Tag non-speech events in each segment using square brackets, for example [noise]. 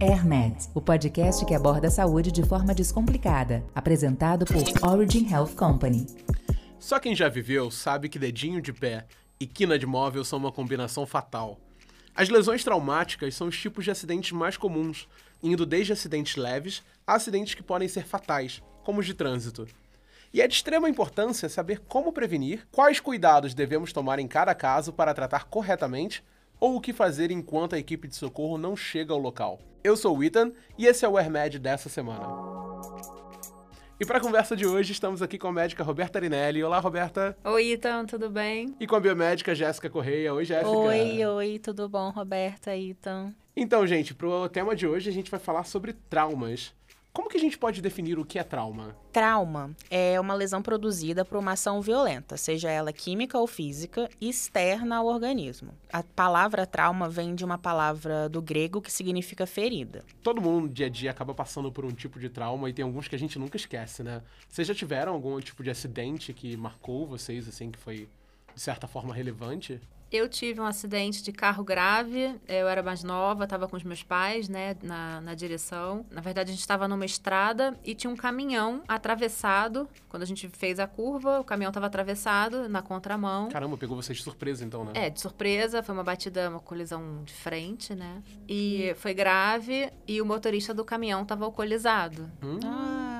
AirMed, o podcast que aborda a saúde de forma descomplicada, apresentado por Origin Health Company. Só quem já viveu sabe que dedinho de pé e quina de móvel são uma combinação fatal. As lesões traumáticas são os tipos de acidentes mais comuns, indo desde acidentes leves a acidentes que podem ser fatais, como os de trânsito. E é de extrema importância saber como prevenir, quais cuidados devemos tomar em cada caso para tratar corretamente ou o que fazer enquanto a equipe de socorro não chega ao local. Eu sou o Ethan e esse é o AirMed dessa semana. E para a conversa de hoje, estamos aqui com a médica Roberta Arinelli. Olá, Roberta. Oi, Ethan, tudo bem? E com a biomédica Jéssica Correia. Oi, Jéssica. Oi, oi, tudo bom, Roberta, Ethan? Então, gente, pro tema de hoje a gente vai falar sobre traumas. Como que a gente pode definir o que é trauma? Trauma é uma lesão produzida por uma ação violenta, seja ela química ou física, externa ao organismo. A palavra trauma vem de uma palavra do grego que significa ferida. Todo mundo no dia a dia acaba passando por um tipo de trauma e tem alguns que a gente nunca esquece, né? Vocês já tiveram algum tipo de acidente que marcou vocês, assim, que foi de certa forma relevante? Eu tive um acidente de carro grave, eu era mais nova, estava com os meus pais, né, na, na direção. Na verdade, a gente estava numa estrada e tinha um caminhão atravessado. Quando a gente fez a curva, o caminhão estava atravessado na contramão. Caramba, pegou vocês de surpresa então, né? É, de surpresa, foi uma batida, uma colisão de frente, né? E foi grave e o motorista do caminhão estava alcoolizado. Hum. Ah.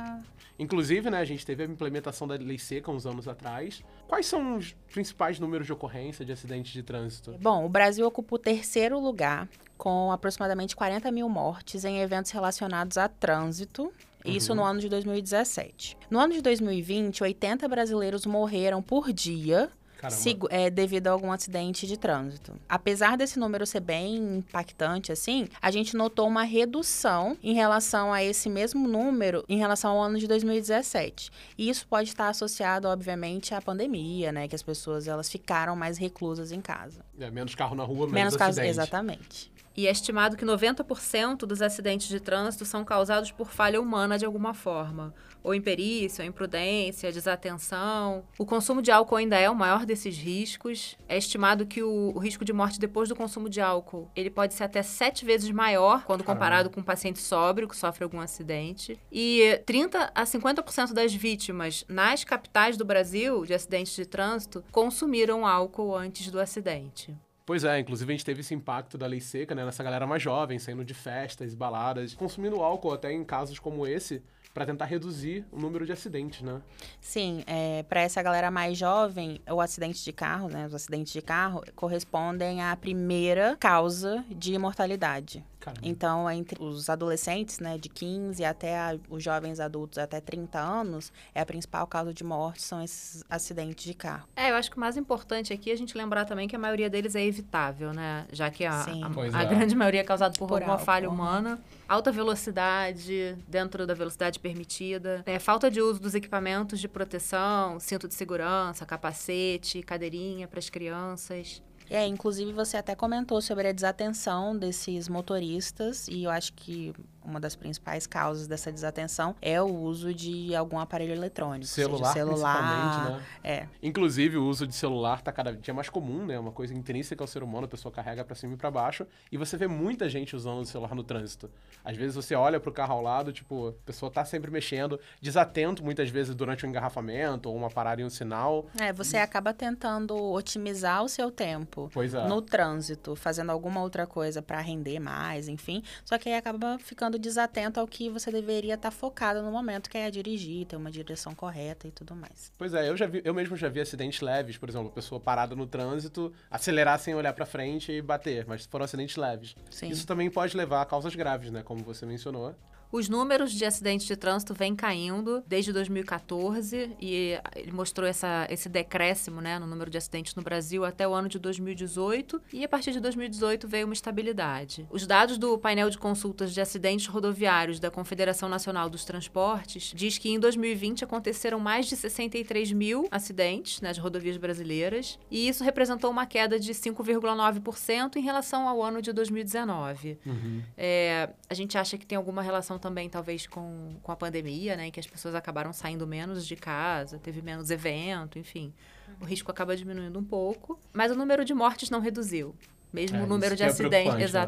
Inclusive, né, a gente teve a implementação da lei seca uns anos atrás. Quais são os principais números de ocorrência de acidentes de trânsito? Bom, o Brasil ocupa o terceiro lugar, com aproximadamente 40 mil mortes em eventos relacionados a trânsito. Isso uhum. no ano de 2017. No ano de 2020, 80 brasileiros morreram por dia se, é, devido a algum acidente de trânsito. Apesar desse número ser bem impactante, assim, a gente notou uma redução em relação a esse mesmo número em relação ao ano de 2017. E isso pode estar associado, obviamente, à pandemia, né? Que as pessoas elas ficaram mais reclusas em casa. É, menos carro na rua, menos, menos carros, exatamente. E é estimado que 90% dos acidentes de trânsito são causados por falha humana de alguma forma ou imperícia, ou imprudência, desatenção. O consumo de álcool ainda é o maior desses riscos. É estimado que o, o risco de morte depois do consumo de álcool ele pode ser até sete vezes maior quando comparado com um paciente sóbrio que sofre algum acidente. E 30 a 50% das vítimas nas capitais do Brasil de acidentes de trânsito consumiram álcool antes do acidente. Pois é, inclusive a gente teve esse impacto da lei seca, né, nessa galera mais jovem, saindo de festas, baladas, consumindo álcool até em casos como esse, para tentar reduzir o número de acidentes, né? Sim, é, para essa galera mais jovem, o acidente de carro, né, os acidentes de carro correspondem à primeira causa de mortalidade. Caramba. Então, entre os adolescentes, né, de 15 até a, os jovens adultos até 30 anos, é a principal causa de morte são esses acidentes de carro. É, eu acho que o mais importante aqui é a gente lembrar também que a maioria deles é evitável, né? Já que a, a, a é. grande maioria é causada por, por alguma álcool. falha humana. Alta velocidade, dentro da velocidade permitida. É, falta de uso dos equipamentos de proteção, cinto de segurança, capacete, cadeirinha para as crianças. É, inclusive você até comentou sobre a desatenção desses motoristas e eu acho que uma das principais causas dessa desatenção é o uso de algum aparelho eletrônico. Celular, celular né? É. Inclusive, o uso de celular está cada dia mais comum, né? Uma coisa intrínseca ao ser humano, a pessoa carrega para cima e para baixo. E você vê muita gente usando o celular no trânsito. Às vezes você olha para o carro ao lado, tipo, a pessoa tá sempre mexendo, desatento muitas vezes durante um engarrafamento ou uma parada em um sinal. É, você acaba tentando otimizar o seu tempo é. no trânsito, fazendo alguma outra coisa para render mais, enfim. Só que aí acaba ficando ficando desatento ao que você deveria estar tá focado no momento, que é dirigir, ter uma direção correta e tudo mais. Pois é, eu já vi, eu mesmo já vi acidentes leves, por exemplo, pessoa parada no trânsito, acelerar sem olhar para frente e bater, mas foram acidentes leves. Sim. Isso também pode levar a causas graves, né, como você mencionou. Os números de acidentes de trânsito vêm caindo desde 2014 e ele mostrou essa, esse decréscimo né, no número de acidentes no Brasil até o ano de 2018 e a partir de 2018 veio uma estabilidade. Os dados do painel de consultas de acidentes rodoviários da Confederação Nacional dos Transportes diz que em 2020 aconteceram mais de 63 mil acidentes nas rodovias brasileiras e isso representou uma queda de 5,9% em relação ao ano de 2019. Uhum. É, a gente acha que tem alguma relação também, talvez, com, com a pandemia, né? Em que as pessoas acabaram saindo menos de casa, teve menos evento, enfim. O risco acaba diminuindo um pouco, mas o número de mortes não reduziu. Mesmo É, o número de é acidentes. preocupante, né?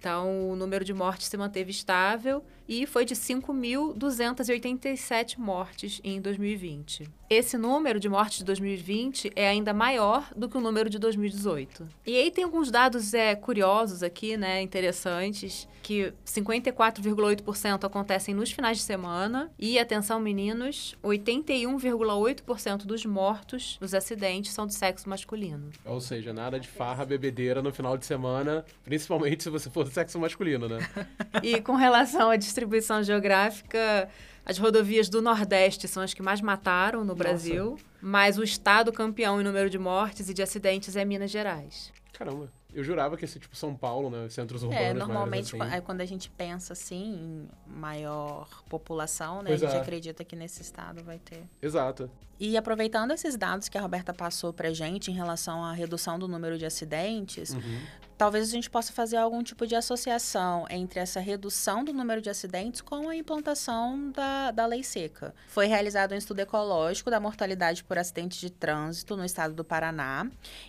Então, o número de mortes se manteve estável e foi de 5.287 mortes em 2020. Esse número de mortes de 2020 é ainda maior do que o número de 2018. E aí tem alguns dados é, curiosos aqui, né, interessantes, que 54,8% acontecem nos finais de semana e, atenção meninos, 81,8% dos mortos nos acidentes são do sexo masculino. Ou seja, nada de farra, bebedeira no final de semana, principalmente se você for do sexo masculino, né? [laughs] E com relação à distribuição geográfica, as rodovias do Nordeste são as que mais mataram no Brasil, mas o estado campeão em número de mortes e de acidentes é Minas Gerais. Caramba. Eu jurava que esse tipo São Paulo, né? Centros urbanos. É, normalmente, assim. aí quando a gente pensa assim, em maior população, né? Pois a gente é. acredita que nesse estado vai ter. Exato. E aproveitando esses dados que a Roberta passou pra gente em relação à redução do número de acidentes, Uhum. talvez a gente possa fazer algum tipo de associação entre essa redução do número de acidentes com a implantação da, da lei seca. Foi realizado um estudo ecológico da mortalidade por acidente de trânsito no estado do Paraná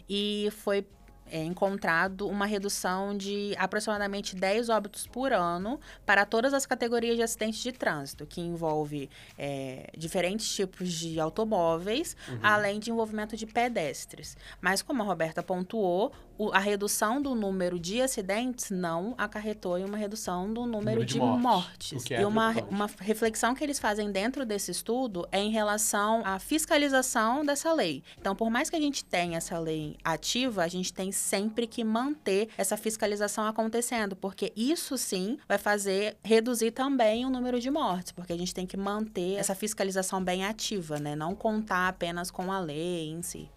e foi é, encontrado uma redução de aproximadamente 10 óbitos por ano para todas as categorias de acidentes de trânsito, que envolve é, diferentes tipos de automóveis, além de envolvimento de pedestres. Mas, como a Roberta pontuou, o- a redução do número de acidentes não acarretou em uma redução do número, Número de de, mortes, mortes. é e uma, uma reflexão que eles fazem dentro desse estudo é em relação à fiscalização dessa lei. Então, por mais que a gente tenha essa lei ativa, a gente tem sempre que manter essa fiscalização acontecendo, porque isso sim vai fazer reduzir também o número de mortes, porque a gente tem que manter essa fiscalização bem ativa, né? Não contar apenas com a lei em si.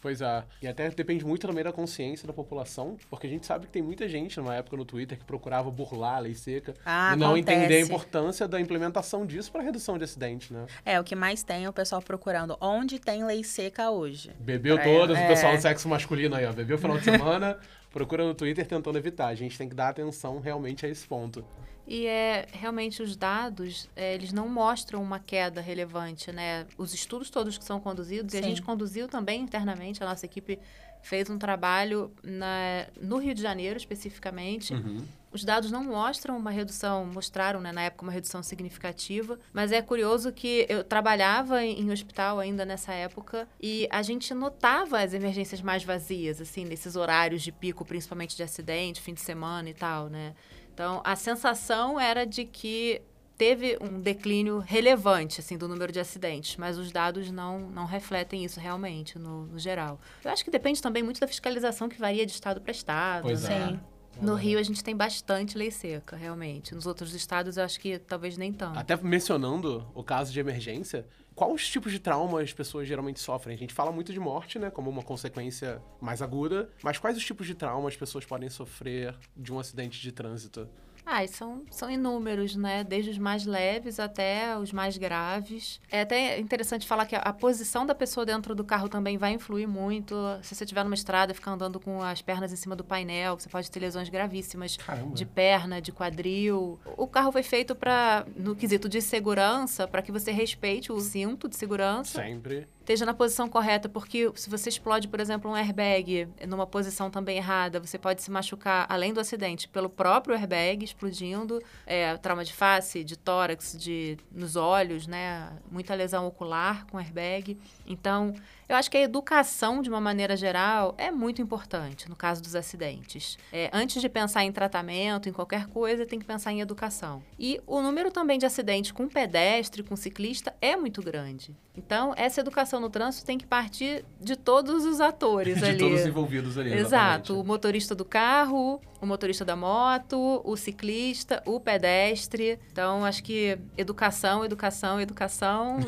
Pois é. E até depende muito também da consciência da população, porque a gente sabe que tem muita gente numa época no Twitter que procurava burlar a lei seca Ah, e não acontece. entender a importância da implementação disso para redução de acidentes, né? É, o que mais tem é o pessoal procurando onde tem lei seca hoje. Bebeu Pra- todas, o é. pessoal do sexo masculino aí, ó. Bebeu final de [laughs] semana, procura no Twitter tentando evitar. A gente tem que dar atenção realmente a esse ponto. E é realmente os dados, é, eles não mostram uma queda relevante, né? Os estudos todos que são conduzidos, e a Sim. gente conduziu também internamente, a nossa equipe fez um trabalho na- no Rio de Janeiro especificamente. Uhum. Os dados não mostram uma redução, mostraram né, na época uma redução significativa, mas é curioso que eu trabalhava em, em hospital ainda nessa época e a gente notava as emergências mais vazias, assim, nesses horários de pico, principalmente de acidente, fim de semana e tal, né? Então, a sensação era de que teve um declínio relevante, assim, do número de acidentes, mas os dados não, não refletem isso realmente, no, no geral. Eu acho que depende também muito da fiscalização que varia de estado para estado, Pois né? é. Sim. No Rio a gente tem bastante lei seca, realmente. Nos outros estados eu acho que talvez nem tanto. Até mencionando o caso de emergência, quais tipos de trauma as pessoas geralmente sofrem? A gente fala muito de morte, né, como uma consequência mais aguda, mas quais os tipos de trauma as pessoas podem sofrer de um acidente de trânsito? Ah, são, são inúmeros, né? Desde os mais leves até os mais graves. É até interessante falar que a, a posição da pessoa dentro do carro também vai influir muito. Se você estiver numa estrada e ficar andando com as pernas em cima do painel, você pode ter lesões gravíssimas Caramba. de perna, de quadril. O carro foi feito para, no quesito de segurança, para que você respeite o cinto de segurança Sempre. Esteja na posição correta, porque se você explode, por exemplo, um airbag numa posição também errada, você pode se machucar, além do acidente, pelo próprio airbag explodindo, é, trauma de face, de tórax, de, nos olhos, né? Muita lesão ocular com airbag. Então, eu acho que a educação, de uma maneira geral, é muito importante no caso dos acidentes. É, antes de pensar em tratamento, em qualquer coisa, tem que pensar em educação. E o número também de acidentes com pedestre, com ciclista, é muito grande. Então, essa educação no trânsito tem que partir de todos os atores De ali. todos os envolvidos ali. Exato, o exatamente. motorista do carro, o motorista da moto, o ciclista, o pedestre. Então, acho que educação, educação, educação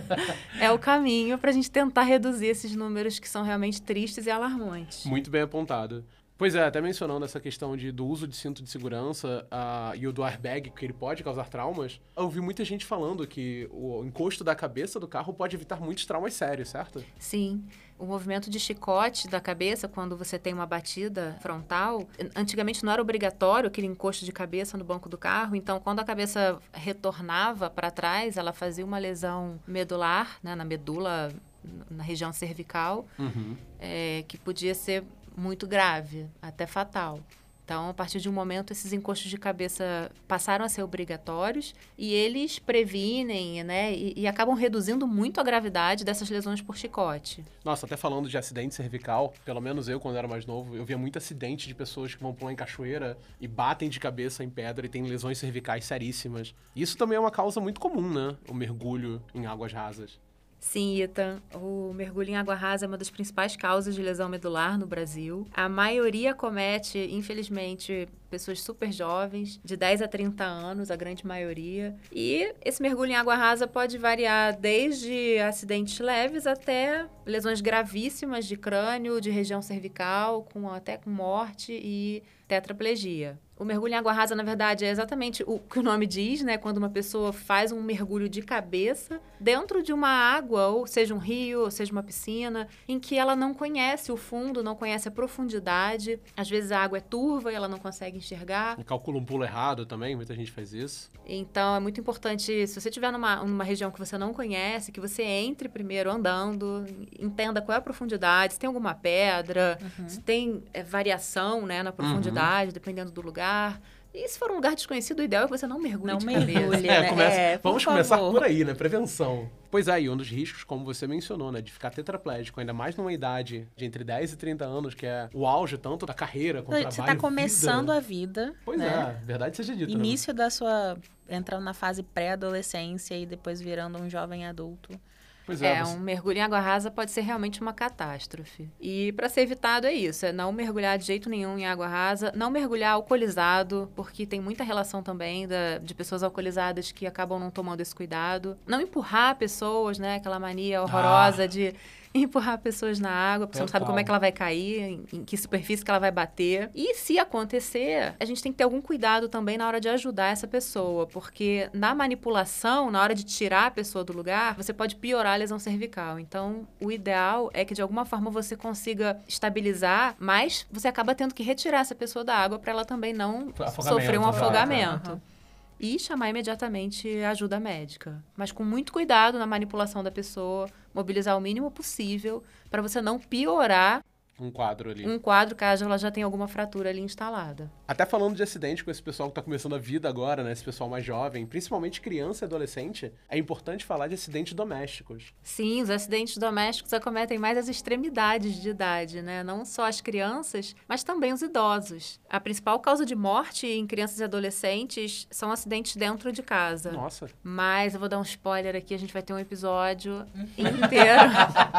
[laughs] é o caminho para a gente tentar reduzir esses números que são realmente tristes e alarmantes. Muito bem apontado. Pois é, até mencionando essa questão de, do uso de cinto de segurança ah, e o do airbag, que ele pode causar traumas, eu ouvi muita gente falando que o encosto da cabeça do carro pode evitar muitos traumas sérios, certo? Sim. O movimento de chicote da cabeça, quando você tem uma batida frontal, antigamente não era obrigatório aquele encosto de cabeça no banco do carro, então quando a cabeça retornava para trás, ela fazia uma lesão medular, né, na medula, na região cervical, Uhum. é, que podia ser muito grave, até fatal. Então, a partir de um momento, esses encostos de cabeça passaram a ser obrigatórios e eles previnem, né, e, e, acabam reduzindo muito a gravidade dessas lesões por chicote. Nossa, até falando de acidente cervical, pelo menos eu, quando era mais novo, eu via muito acidente de pessoas que vão pular em cachoeira e batem de cabeça em pedra e têm lesões cervicais seríssimas. Isso também é uma causa muito comum, né? O mergulho em águas rasas. Sim, Ethan. O mergulho em água rasa é uma das principais causas de lesão medular no Brasil. A maioria comete, infelizmente, pessoas super jovens, de 10 a 30 anos, a grande maioria. E esse mergulho em água rasa pode variar desde acidentes leves até lesões gravíssimas de crânio, de região cervical, com até com morte e tetraplegia. O mergulho em água rasa, na verdade, é exatamente o que o nome diz, né? Quando uma pessoa faz um mergulho de cabeça dentro de uma água, ou seja um rio, ou seja uma piscina, em que ela não conhece o fundo, não conhece a profundidade. Às vezes a água é turva e ela não consegue enxergar. E calcula um pulo errado também, muita gente faz isso. Então é muito importante, se você estiver numa, numa região que você não conhece, que você entre primeiro andando, entenda qual é a profundidade, se tem alguma pedra, uhum. se tem é, variação né, na profundidade, uhum. dependendo do lugar. E se for um lugar desconhecido, o ideal é que você não mergulhe não de mergulhe, Né? É, começa, é, vamos começar por aí, né? Prevenção. Pois é, e um dos riscos, como você mencionou, né? De ficar tetraplégico, ainda mais numa idade de entre 10 e 30 anos, que é o auge tanto da carreira quanto do trabalho. Você está começando vida. a vida. Pois né? é, verdade seja dita. Né? Início né? da sua... Entrando na fase pré-adolescência e depois virando um jovem adulto. É, é um mergulho em água rasa pode ser realmente uma catástrofe. E para ser evitado é isso, é não mergulhar de jeito nenhum em água rasa, não mergulhar alcoolizado, porque tem muita relação também da, de pessoas alcoolizadas que acabam não tomando esse cuidado. Não empurrar pessoas, né, aquela mania horrorosa ah. de [laughs] empurrar pessoas na água, porque Total. você não sabe como é que ela vai cair, em, em, que superfície que ela vai bater. E se acontecer, a gente tem que ter algum cuidado também na hora de ajudar essa pessoa, porque na manipulação, na hora de tirar a pessoa do lugar, você pode piorar a lesão cervical. Então, o ideal é que de alguma forma você consiga estabilizar, mas você acaba tendo que retirar essa pessoa da água para ela também não sofrer um afogamento. Uhum e chamar imediatamente ajuda médica. Mas com muito cuidado na manipulação da pessoa, mobilizar o mínimo possível para você não piorar um quadro ali. Um quadro, caso ela já tenha alguma fratura ali instalada. Até falando de acidente com esse pessoal que está começando a vida agora, né? Esse pessoal mais jovem, principalmente criança e adolescente, é importante falar de acidentes domésticos. Sim, os acidentes domésticos acometem mais as extremidades de idade, né? Não só as crianças, mas também os idosos. A principal causa de morte em crianças e adolescentes são acidentes dentro de casa. Nossa. Mas eu vou dar um spoiler aqui, a gente vai ter um episódio [laughs] inteiro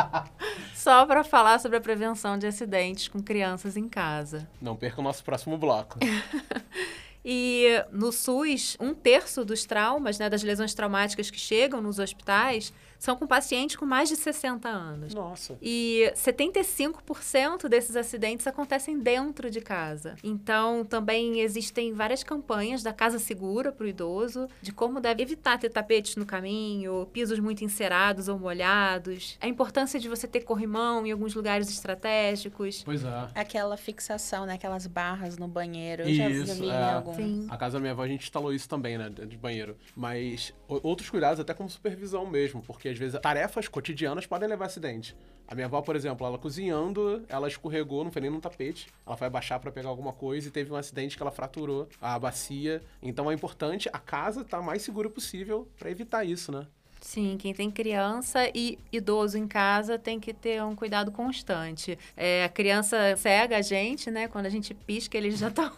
[laughs] só para falar sobre a prevenção de acidentes com crianças em casa. Não perca o nosso próximo bloco. [laughs] E no SUS, um terço dos traumas, né, das lesões traumáticas que chegam nos hospitais, são com pacientes com mais de 60 anos. Nossa. E 75% desses acidentes acontecem dentro de casa. Então, também existem várias campanhas da Casa Segura para o idoso, de como deve evitar ter tapetes no caminho, pisos muito encerados ou molhados, a importância de você ter corrimão em alguns lugares estratégicos. Pois é. Aquela fixação, né? Aquelas barras no banheiro. Eu isso, já vi é. em alguns. Sim. A casa da minha avó, a gente instalou isso também, né? De banheiro. Mas outros cuidados até como supervisão mesmo, porque às vezes tarefas cotidianas podem levar a acidente. A minha avó, por exemplo, ela cozinhando, ela escorregou, não foi nem no tapete. Ela foi abaixar para pegar alguma coisa e teve um acidente que ela fraturou a bacia. Então é importante a casa estar tá mais segura possível para evitar isso, né? Sim, quem tem criança e idoso em casa tem que ter um cuidado constante. É, a criança cega a gente, né? Quando a gente pisca, eles já estão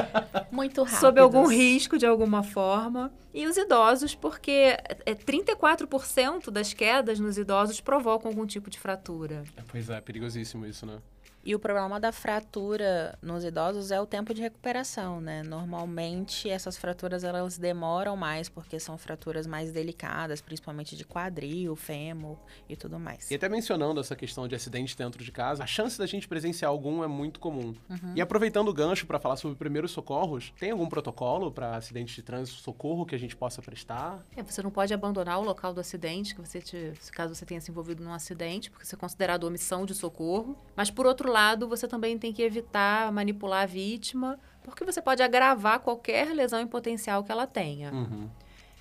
[laughs] muito rápidos. [laughs] sob algum risco de alguma forma. E os idosos, porque é, 34% das quedas nos idosos provocam algum tipo de fratura. É, pois é, é perigosíssimo isso, né? E o problema da fratura nos idosos é o tempo de recuperação, né? Normalmente essas fraturas elas demoram mais porque são fraturas mais delicadas, principalmente de quadril, fêmur e tudo mais. E até mencionando essa questão de acidente dentro de casa, a chance da gente presenciar algum é muito comum. Uhum. E aproveitando o gancho para falar sobre primeiros socorros, tem algum protocolo para acidente de trânsito, socorro que a gente possa prestar? É, você não pode abandonar o local do acidente, que você te, caso você tenha se envolvido num acidente, porque isso é considerado omissão de socorro. Mas por outro lado, você também tem que evitar manipular a vítima, porque você pode agravar qualquer lesão em potencial que ela tenha. Uhum.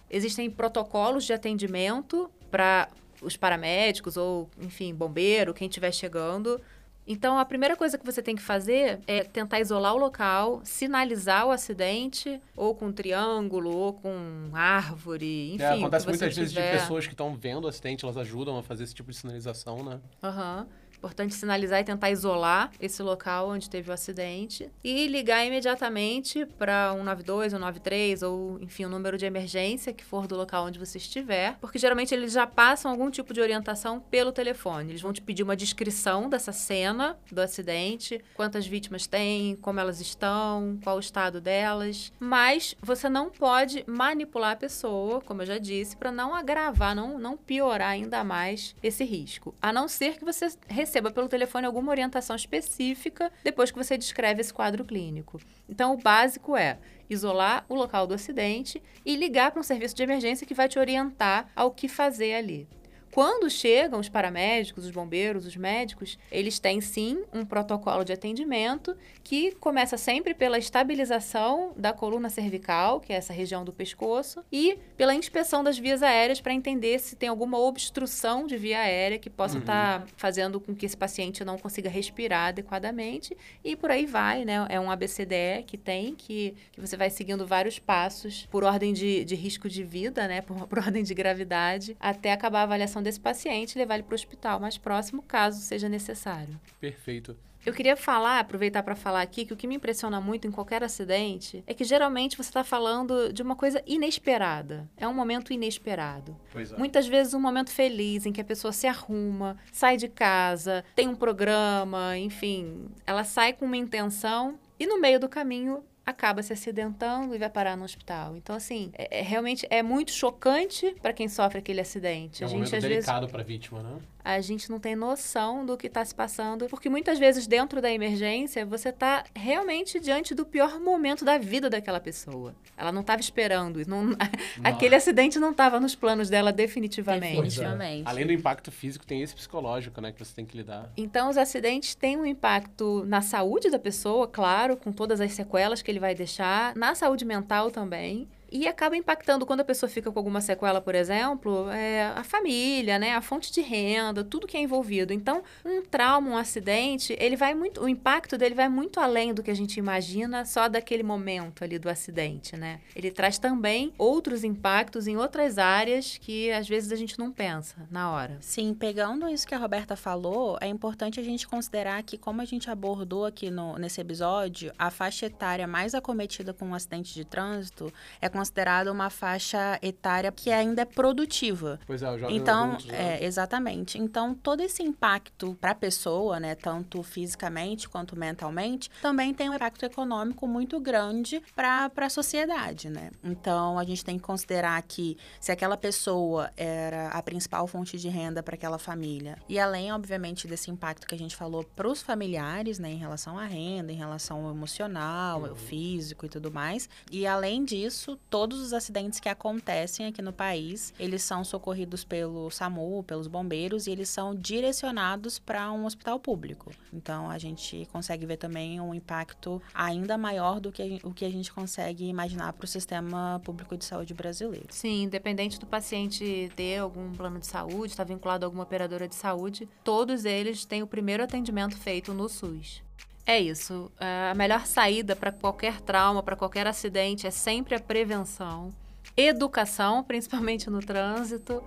Existem protocolos de atendimento para os paramédicos ou, enfim, bombeiro, quem estiver chegando, Então, a primeira coisa que você tem que fazer é tentar isolar o local, sinalizar o acidente, ou com um triângulo, ou com árvore, enfim. É, acontece muitas vezes de tiver. pessoas que estão vendo o acidente, elas ajudam a fazer esse tipo de sinalização, né? Aham. Importante sinalizar e tentar isolar esse local onde teve o acidente e ligar imediatamente para 192, 193 ou, enfim, o número de emergência que for do local onde você estiver, porque geralmente eles já passam algum tipo de orientação pelo telefone. Eles vão te pedir uma descrição dessa cena do acidente, quantas vítimas tem, como elas estão, qual o estado delas, mas você não pode manipular a pessoa, como eu já disse, para não agravar, não, não piorar ainda mais esse risco. A não ser que você receba pelo telefone alguma orientação específica depois que você descreve esse quadro clínico. Então, o básico é isolar o local do acidente e ligar para um serviço de emergência que vai te orientar ao que fazer ali. Quando chegam os paramédicos, os bombeiros, os médicos, eles têm sim um protocolo de atendimento que começa sempre pela estabilização da coluna cervical, que é essa região do pescoço, e pela inspeção das vias aéreas para entender se tem alguma obstrução de via aérea que possa estar fazendo com que esse paciente não consiga respirar adequadamente. E por aí vai, né? É um ABCDE que tem, que, que você vai seguindo vários passos por ordem de, de risco de vida, né? Por, [laughs] por ordem de gravidade, até acabar a avaliação desse paciente e levar ele para o hospital mais próximo, caso seja necessário. Perfeito. Eu queria falar, aproveitar para falar aqui, que o que me impressiona muito em qualquer acidente é que geralmente você está falando de uma coisa inesperada. É um momento inesperado. É. Muitas vezes um momento feliz em que a pessoa se arruma, sai de casa, tem um programa, enfim, ela sai com uma intenção e no meio do caminho acaba se acidentando e vai parar no hospital. Então, assim, é, é- realmente é muito chocante para quem sofre aquele acidente. É um a gente, momento às vezes, delicado para a vítima, né? A gente não tem noção do que está se passando, porque muitas vezes dentro da emergência você está realmente diante do pior momento da vida daquela pessoa. Ela não estava esperando, não- [laughs] aquele acidente não estava nos planos dela definitivamente. É. Definitivamente. Além do impacto físico, tem esse psicológico, né? Que você tem que lidar. Então, os acidentes têm um impacto na saúde da pessoa, claro, com todas as sequelas que ele vai deixar, na saúde mental também. E acaba impactando quando a pessoa fica com alguma sequela, por exemplo, é, a família, né, a fonte de renda, tudo que é envolvido. Então, um trauma, um acidente, ele vai muito, o impacto dele vai muito além do que a gente imagina só daquele momento ali do acidente, né? Ele traz também outros impactos em outras áreas que às vezes a gente não pensa na hora. Sim, pegando isso que a Roberta falou, é importante a gente considerar que, como a gente abordou aqui no, nesse episódio, a faixa etária mais acometida com um acidente de trânsito é considerada uma faixa etária que ainda é produtiva. Pois é, o jovem Então, adulto, né? é, exatamente. Então, todo esse impacto para a pessoa, né, tanto fisicamente quanto mentalmente, também tem um impacto econômico muito grande para a sociedade, né? Então, a gente tem que considerar que se aquela pessoa era a principal fonte de renda para aquela família, e além, obviamente, desse impacto que a gente falou para os familiares, né, em relação à renda, em relação ao emocional, ao físico e tudo mais, e além disso, todos os acidentes que acontecem aqui no país, eles são socorridos pelo SAMU, pelos bombeiros, e eles são direcionados para um hospital público. Então, a gente consegue ver também um impacto ainda maior do que o que a gente consegue imaginar para o sistema público de saúde brasileiro. Sim, independente do paciente ter algum plano de saúde, estar vinculado a alguma operadora de saúde, todos eles têm o primeiro atendimento feito no SUS. É isso. É, A melhor saída para qualquer trauma, para qualquer acidente, é sempre a prevenção. Educação, [laughs] principalmente no trânsito.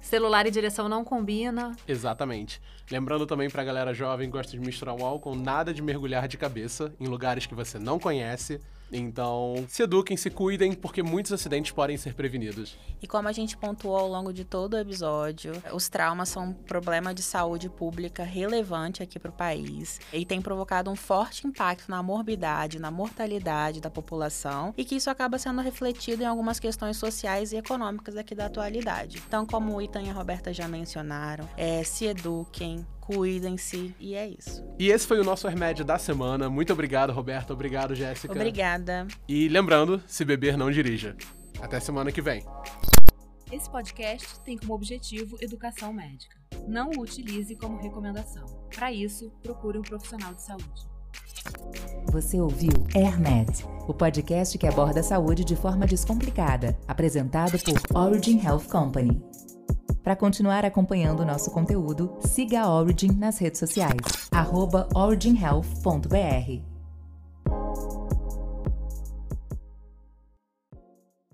Celular e direção não combina. Exatamente. Lembrando também pra galera jovem que gosta de misturar o álcool, nada de mergulhar de cabeça em lugares que você não conhece. Então, se eduquem, se cuidem, porque muitos acidentes podem ser prevenidos. E como a gente pontuou ao longo de todo o episódio, os traumas são um problema de saúde pública relevante aqui para o país e tem provocado um forte impacto na morbidade, na mortalidade da população e que isso acaba sendo refletido em algumas questões sociais e econômicas aqui da atualidade. Então, como o Itan e a Roberta já mencionaram, é, se eduquem, cuidem-se e é isso. E esse foi o nosso remédio da semana. Muito obrigado, Roberto. Obrigado, Jéssica. Obrigada. E lembrando, se beber, não dirija. Até semana que vem. Esse podcast tem como objetivo educação médica. Não o utilize como recomendação. Para isso, procure um profissional de saúde. Você ouviu AirMed, o podcast que aborda a saúde de forma descomplicada, apresentado por Origin Health Company. Para continuar acompanhando o nosso conteúdo, siga a Origin nas redes sociais, originhealth.br.